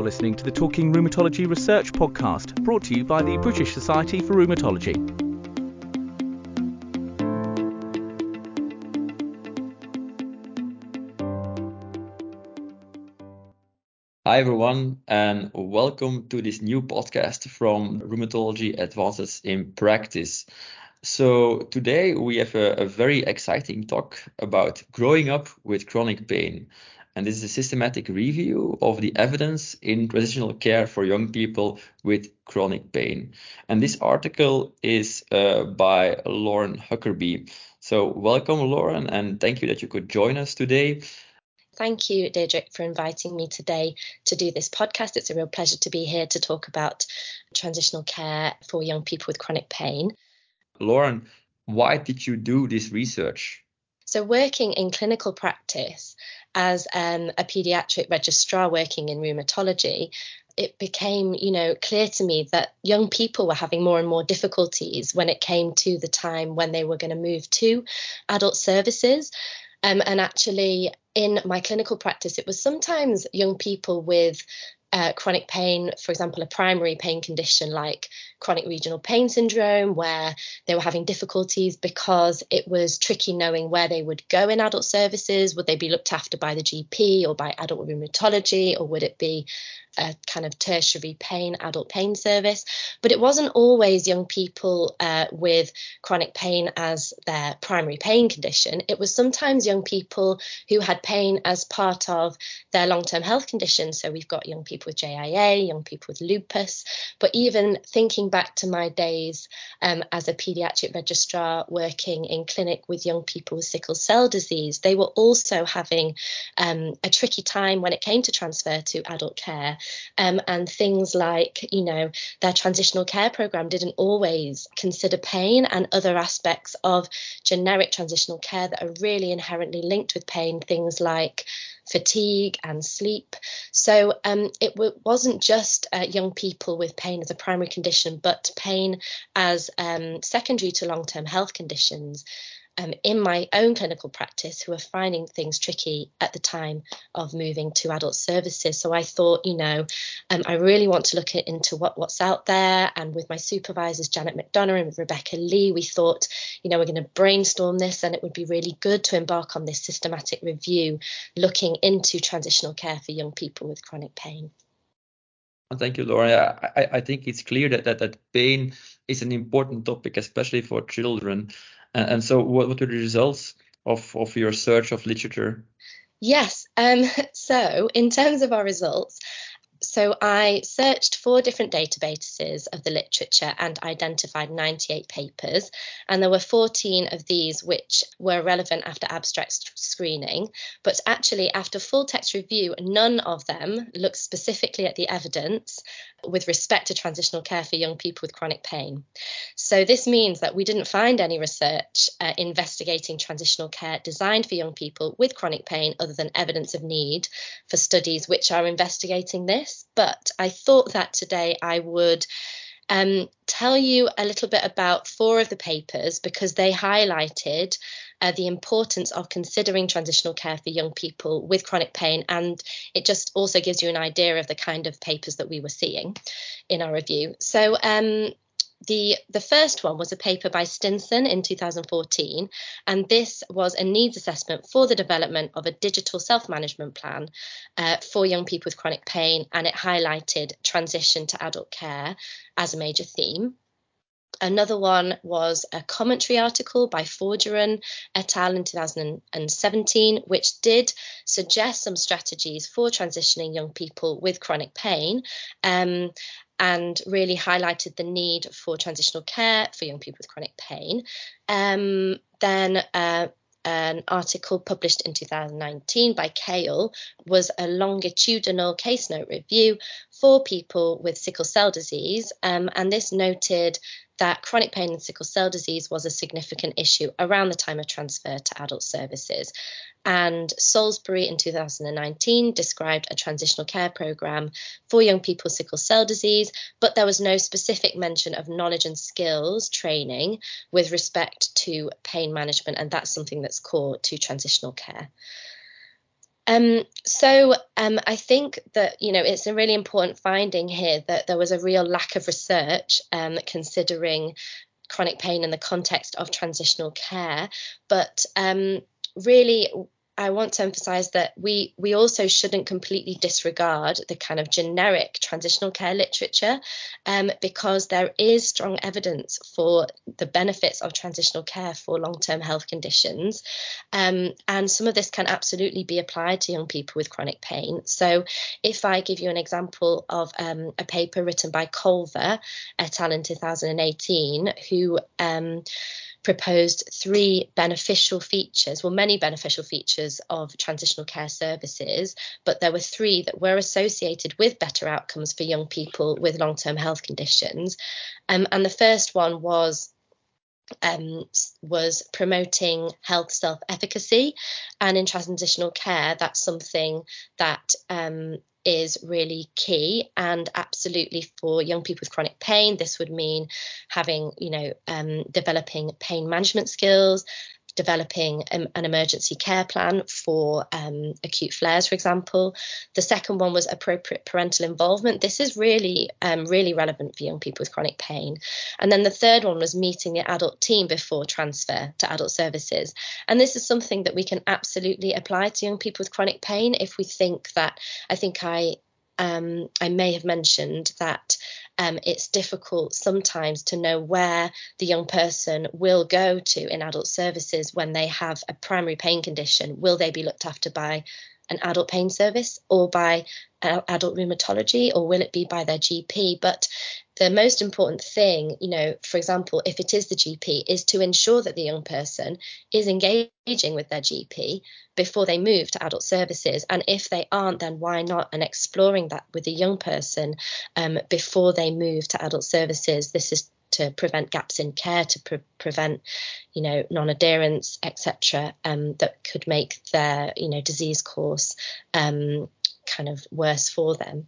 You're listening to the Talking Rheumatology Research Podcast, brought to you by the British Society for Rheumatology. Hi, everyone, and welcome to this new podcast from Rheumatology Advances in Practice. So, today we have a, a very exciting talk about growing up with chronic pain and this is a systematic review of the evidence in transitional care for young people with chronic pain. And this article is uh, by Lauren Huckerby. So, welcome, Lauren, and thank you that you could join us today. Thank you, Diederik, for inviting me today to do this podcast. It's a real pleasure to be here to talk about transitional care for young people with chronic pain. Lauren, why did you do this research? So, working in clinical practice as um, a paediatric registrar working in rheumatology, it became, you know, clear to me that young people were having more and more difficulties when it came to the time when they were going to move to adult services. Um, and actually, in my clinical practice, it was sometimes young people with uh, chronic pain, for example, a primary pain condition like chronic regional pain syndrome, where they were having difficulties because it was tricky knowing where they would go in adult services. Would they be looked after by the GP or by adult rheumatology, or would it be a kind of tertiary pain, adult pain service. But it wasn't always young people uh, with chronic pain as their primary pain condition. It was sometimes young people who had pain as part of their long term health condition. So we've got young people with JIA, young people with lupus. But even thinking back to my days um, as a paediatric registrar working in clinic with young people with sickle cell disease, they were also having um, a tricky time when it came to transfer to adult care um, and things like, you know, their transitional care program didn't always consider pain and other aspects of generic transitional care that are really inherently linked with pain, things like fatigue and sleep. So um, it w- wasn't just uh, young people with pain as a primary condition, but pain as um, secondary to long term health conditions um, in my own clinical practice who are finding things tricky at the time of moving to adult services. So I thought, you know, um, I really want to look at, into what, what's out there. And with my supervisors, Janet McDonagh and Rebecca Lee, we thought, you know, we're going to brainstorm this and it would be really good to embark on this systematic review looking into transitional care for young people with chronic pain. Thank you, Laura. I, I think it's clear that, that, that pain is an important topic, especially for children. And, and so, what, what were the results of, of your search of literature? Yes. Um, so, in terms of our results, so I searched four different databases of the literature and identified 98 papers, and there were 14 of these which were relevant after abstract screening. But actually, after full text review, none of them looked specifically at the evidence with respect to transitional care for young people with chronic pain. So this means that we didn't find any research uh, investigating transitional care designed for young people with chronic pain other than evidence of need for studies which are investigating this this, but I thought that today I would um, tell you a little bit about four of the papers because they highlighted uh, the importance of considering transitional care for young people with chronic pain. And it just also gives you an idea of the kind of papers that we were seeing in our review. So, um, the the first one was a paper by Stinson in 2014, and this was a needs assessment for the development of a digital self-management plan uh, for young people with chronic pain, and it highlighted transition to adult care as a major theme. Another one was a commentary article by Forgeron et al. in 2017, which did suggest some strategies for transitioning young people with chronic pain. Um, and really highlighted the need for transitional care for young people with chronic pain. Um, then uh, an article published in 2019 by Kale was a longitudinal case note review for people with sickle cell disease, um, and this noted that chronic pain and sickle cell disease was a significant issue around the time of transfer to adult services. And Salisbury in 2019 described a transitional care program for young people with sickle cell disease, but there was no specific mention of knowledge and skills training with respect to pain management, and that's something that's core to transitional care. Um, so um, I think that you know it's a really important finding here that there was a real lack of research um, considering chronic pain in the context of transitional care, but um, really I want to emphasize that we we also shouldn't completely disregard the kind of generic transitional care literature um, because there is strong evidence for the benefits of transitional care for long-term health conditions. Um, and some of this can absolutely be applied to young people with chronic pain. So if I give you an example of um, a paper written by Colver et al in 2018 who um, proposed three beneficial features, well, many beneficial features of transitional care services, but there were three that were associated with better outcomes for young people with long term health conditions. Um, and the first one was um, was promoting health self efficacy. And in transitional care, that's something that um, is really key and absolutely for young people with chronic pain this would mean having you know um, developing pain management skills developing an emergency care plan for um, acute flares, for example. The second one was appropriate parental involvement. This is really, um, really relevant for young people with chronic pain. And then the third one was meeting the adult team before transfer to adult services. And this is something that we can absolutely apply to young people with chronic pain if we think that, I think I um, I may have mentioned that um, it's difficult sometimes to know where the young person will go to in adult services when they have a primary pain condition. Will they be looked after by an adult pain service or by adult rheumatology or will it be by their GP? But the most important thing, you know, for example, if it is the GP, is to ensure that the young person is engaging with their GP before they move to adult services. And if they aren't, then why not? And exploring that with the young person um, before they move to adult services. This is to prevent gaps in care, to pre- prevent, you know, non-adherence, etc., um, that could make their, you know, disease course um, kind of worse for them.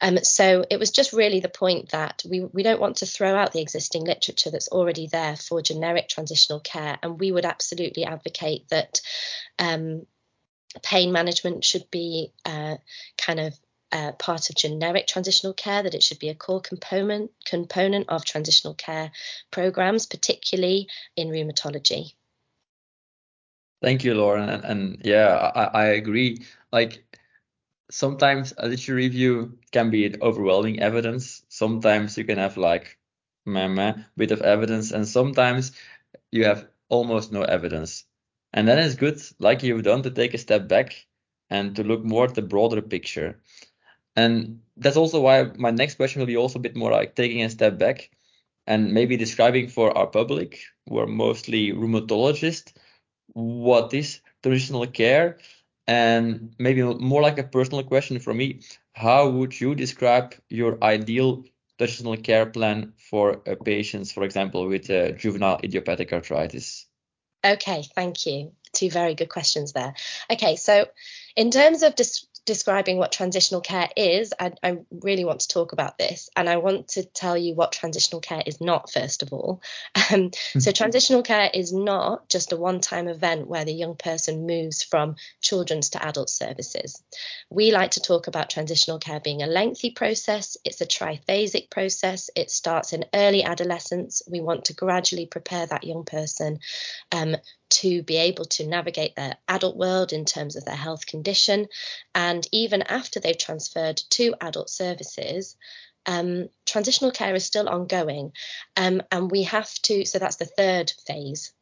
Um, so it was just really the point that we, we don't want to throw out the existing literature that's already there for generic transitional care, and we would absolutely advocate that um, pain management should be uh, kind of uh, part of generic transitional care, that it should be a core component component of transitional care programs, particularly in rheumatology. Thank you, Lauren. And, and yeah, I, I agree. Like sometimes a literature review can be overwhelming evidence. Sometimes you can have like meh, meh, bit of evidence, and sometimes you have almost no evidence. And then it's good, like you've done, to take a step back and to look more at the broader picture. And that's also why my next question will be also a bit more like taking a step back and maybe describing for our public, who are mostly rheumatologists, what is traditional care and maybe more like a personal question for me, how would you describe your ideal traditional care plan for patients, for example, with uh, juvenile idiopathic arthritis? Okay, thank you. Two very good questions there. Okay, so in terms of dis- describing what transitional care is, I, I, really want to talk about this. And I want to tell you what transitional care is not, first of all. Um, so, hmm. transitional care is not just a one time event where the young person moves from children's to adult services. We like to talk about transitional care being a lengthy process, it's a triphasic process. It starts in early adolescence. We want to gradually prepare that young person um, to be able to navigate their adult world in terms of their health condition. And even after they've transferred to adult services, um, transitional care is still ongoing. Um, and we have to, so that's the third phase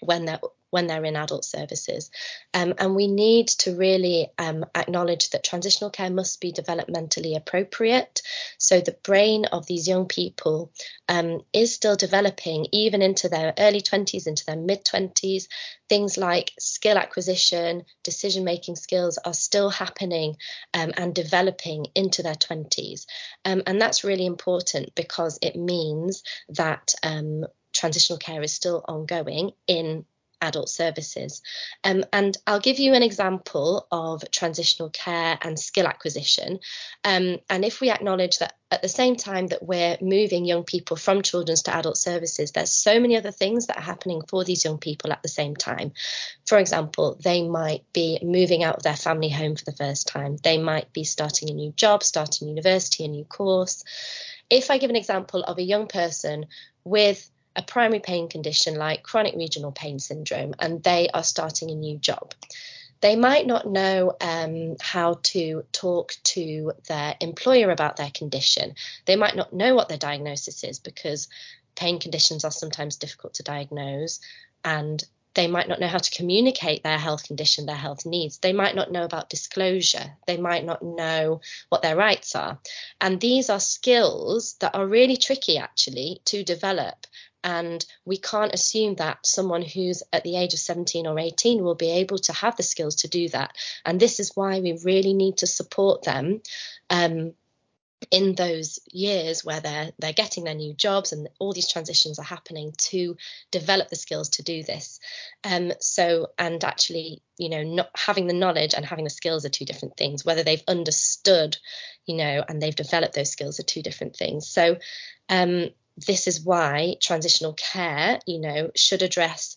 when they're when they're in adult services. Um, and we need to really um, acknowledge that transitional care must be developmentally appropriate. So the brain of these young people um, is still developing, even into their early 20s, into their mid 20s. Things like skill acquisition, decision making skills are still happening um, and developing into their 20s. Um, and that's really important because it means that um, transitional care is still ongoing in adult services. Um, and I'll give you an example of transitional care and skill acquisition. Um, and if we acknowledge that at the same time that we're moving young people from children's to adult services, there's so many other things that are happening for these young people at the same time. For example, they might be moving out of their family home for the first time, they might be starting a new job, starting university, a new course. If I give an example of a young person with a primary pain condition like chronic regional pain syndrome and they are starting a new job. They might not know um, how to talk to their employer about their condition. They might not know what their diagnosis is because pain conditions are sometimes difficult to diagnose and they might not know how to communicate their health condition, their health needs. They might not know about disclosure. They might not know what their rights are. And these are skills that are really tricky actually to develop and we can't assume that someone who's at the age of 17 or 18 will be able to have the skills to do that. And this is why we really need to support them um, in those years where they're they're getting their new jobs and all these transitions are happening to develop the skills to do this. Um so and actually you know not having the knowledge and having the skills are two different things. Whether they've understood you know and they've developed those skills are two different things. So um this is why transitional care, you know, should address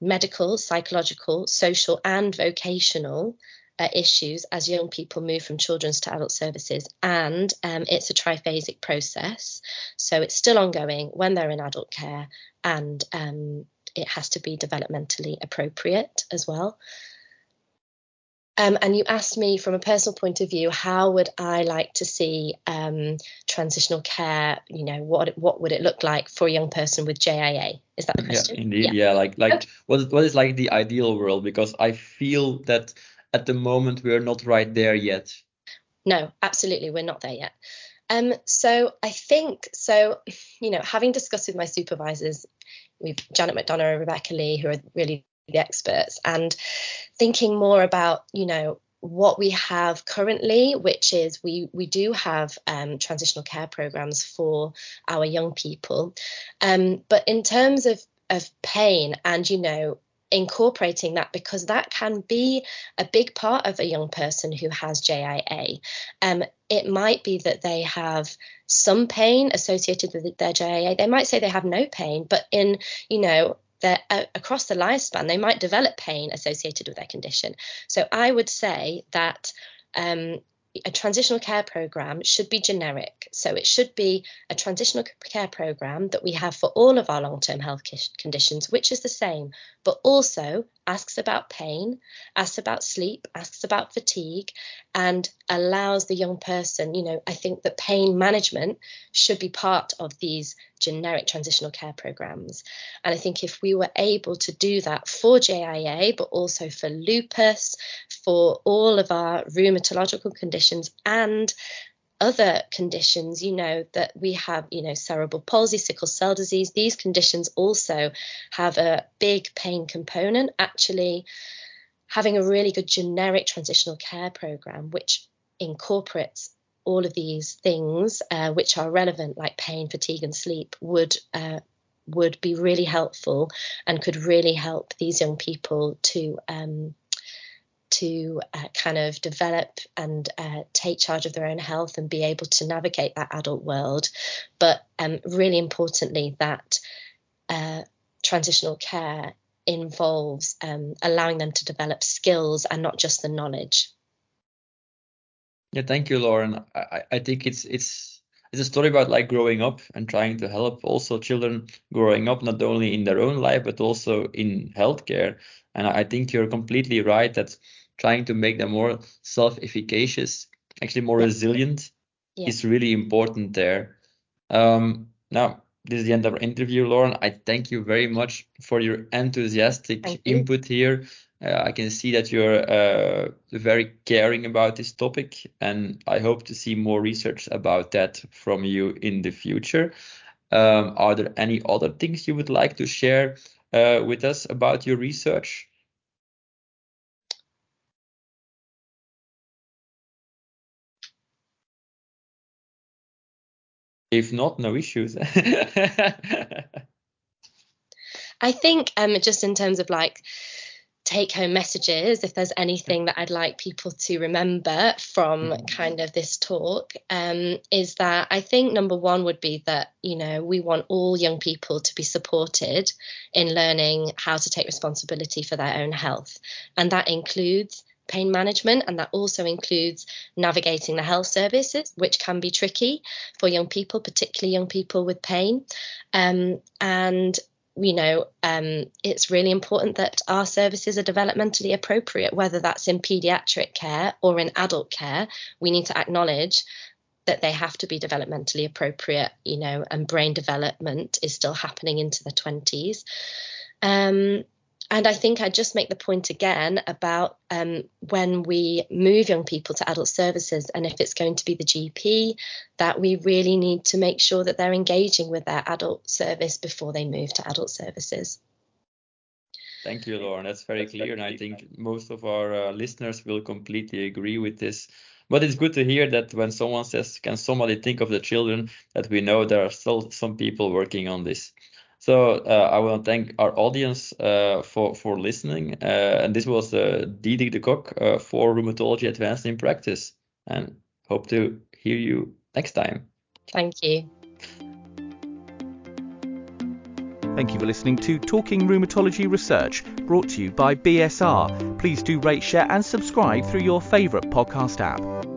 medical, psychological, social, and vocational uh, issues as young people move from children's to adult services. And um, it's a triphasic process. So it's still ongoing when they're in adult care, and um, it has to be developmentally appropriate as well. Um, and you asked me from a personal point of view, how would I like to see um, transitional care? You know, what what would it look like for a young person with JIA? Is that the question? Yeah, indeed. Yeah, yeah like like okay. what what is like the ideal world? Because I feel that at the moment we are not right there yet. No, absolutely, we're not there yet. Um, so I think so. You know, having discussed with my supervisors, we've Janet McDonagh and Rebecca Lee, who are really the experts and thinking more about you know what we have currently, which is we we do have um, transitional care programs for our young people, um, but in terms of of pain and you know incorporating that because that can be a big part of a young person who has JIA. Um, it might be that they have some pain associated with their JIA. They might say they have no pain, but in you know that uh, across the lifespan they might develop pain associated with their condition. So I would say that um, a transitional care program should be generic. So it should be a transitional care program that we have for all of our long term health conditions, which is the same, but also asks about pain, asks about sleep, asks about fatigue, and allows the young person, you know, I think that pain management should be part of these generic transitional care programs. And I think if we were able to do that for JIA, but also for lupus, for all of our rheumatological conditions, and other conditions, you know, that we have, you know, cerebral palsy, sickle cell disease, these conditions also have a big pain component. Actually, having a really good generic transitional care program, which incorporates all of these things uh, which are relevant, like pain, fatigue, and sleep, would uh, would be really helpful and could really help these young people to um, to uh, kind of develop and uh, take charge of their own health and be able to navigate that adult world. But um, really importantly, that uh, transitional care involves um, allowing them to develop skills and not just the knowledge. Yeah, thank you, Lauren. I, I think it's it's it's a story about like growing up and trying to help also children growing up not only in their own life but also in healthcare. And I think you're completely right that trying to make them more self-efficacious, actually more resilient, yeah. is really important there. Um, now, this is the end of our interview, Lauren. I thank you very much for your enthusiastic input here. Uh, I can see that you're uh, very caring about this topic, and I hope to see more research about that from you in the future. Um, are there any other things you would like to share uh, with us about your research? If not, no issues. I think um, just in terms of like take home messages, if there's anything that I'd like people to remember from mm-hmm. kind of this talk, um, is that I think number one would be that, you know, we want all young people to be supported in learning how to take responsibility for their own health. And that includes pain management, and that also includes navigating the health services, which can be tricky for young people, particularly young people with pain. Um, and you know, um, it's really important that our services are developmentally appropriate, whether that's in paediatric care or in adult care. We need to acknowledge that they have to be developmentally appropriate, you know, and brain development is still happening into the 20s. Um, and I think I just make the point again about um, when we move young people to adult services, and if it's going to be the GP, that we really need to make sure that they're engaging with their adult service before they move to adult services. Thank you, Lauren. That's very clear. And I think most of our uh, listeners will completely agree with this. But it's good to hear that when someone says, Can somebody think of the children? that we know there are still some people working on this. So uh, I want to thank our audience uh, for for listening. Uh, and this was uh, Diederik De Cock uh, for Rheumatology Advanced in Practice. And hope to hear you next time. Thank you. Thank you for listening to Talking Rheumatology Research, brought to you by BSR. Please do rate, share, and subscribe through your favourite podcast app.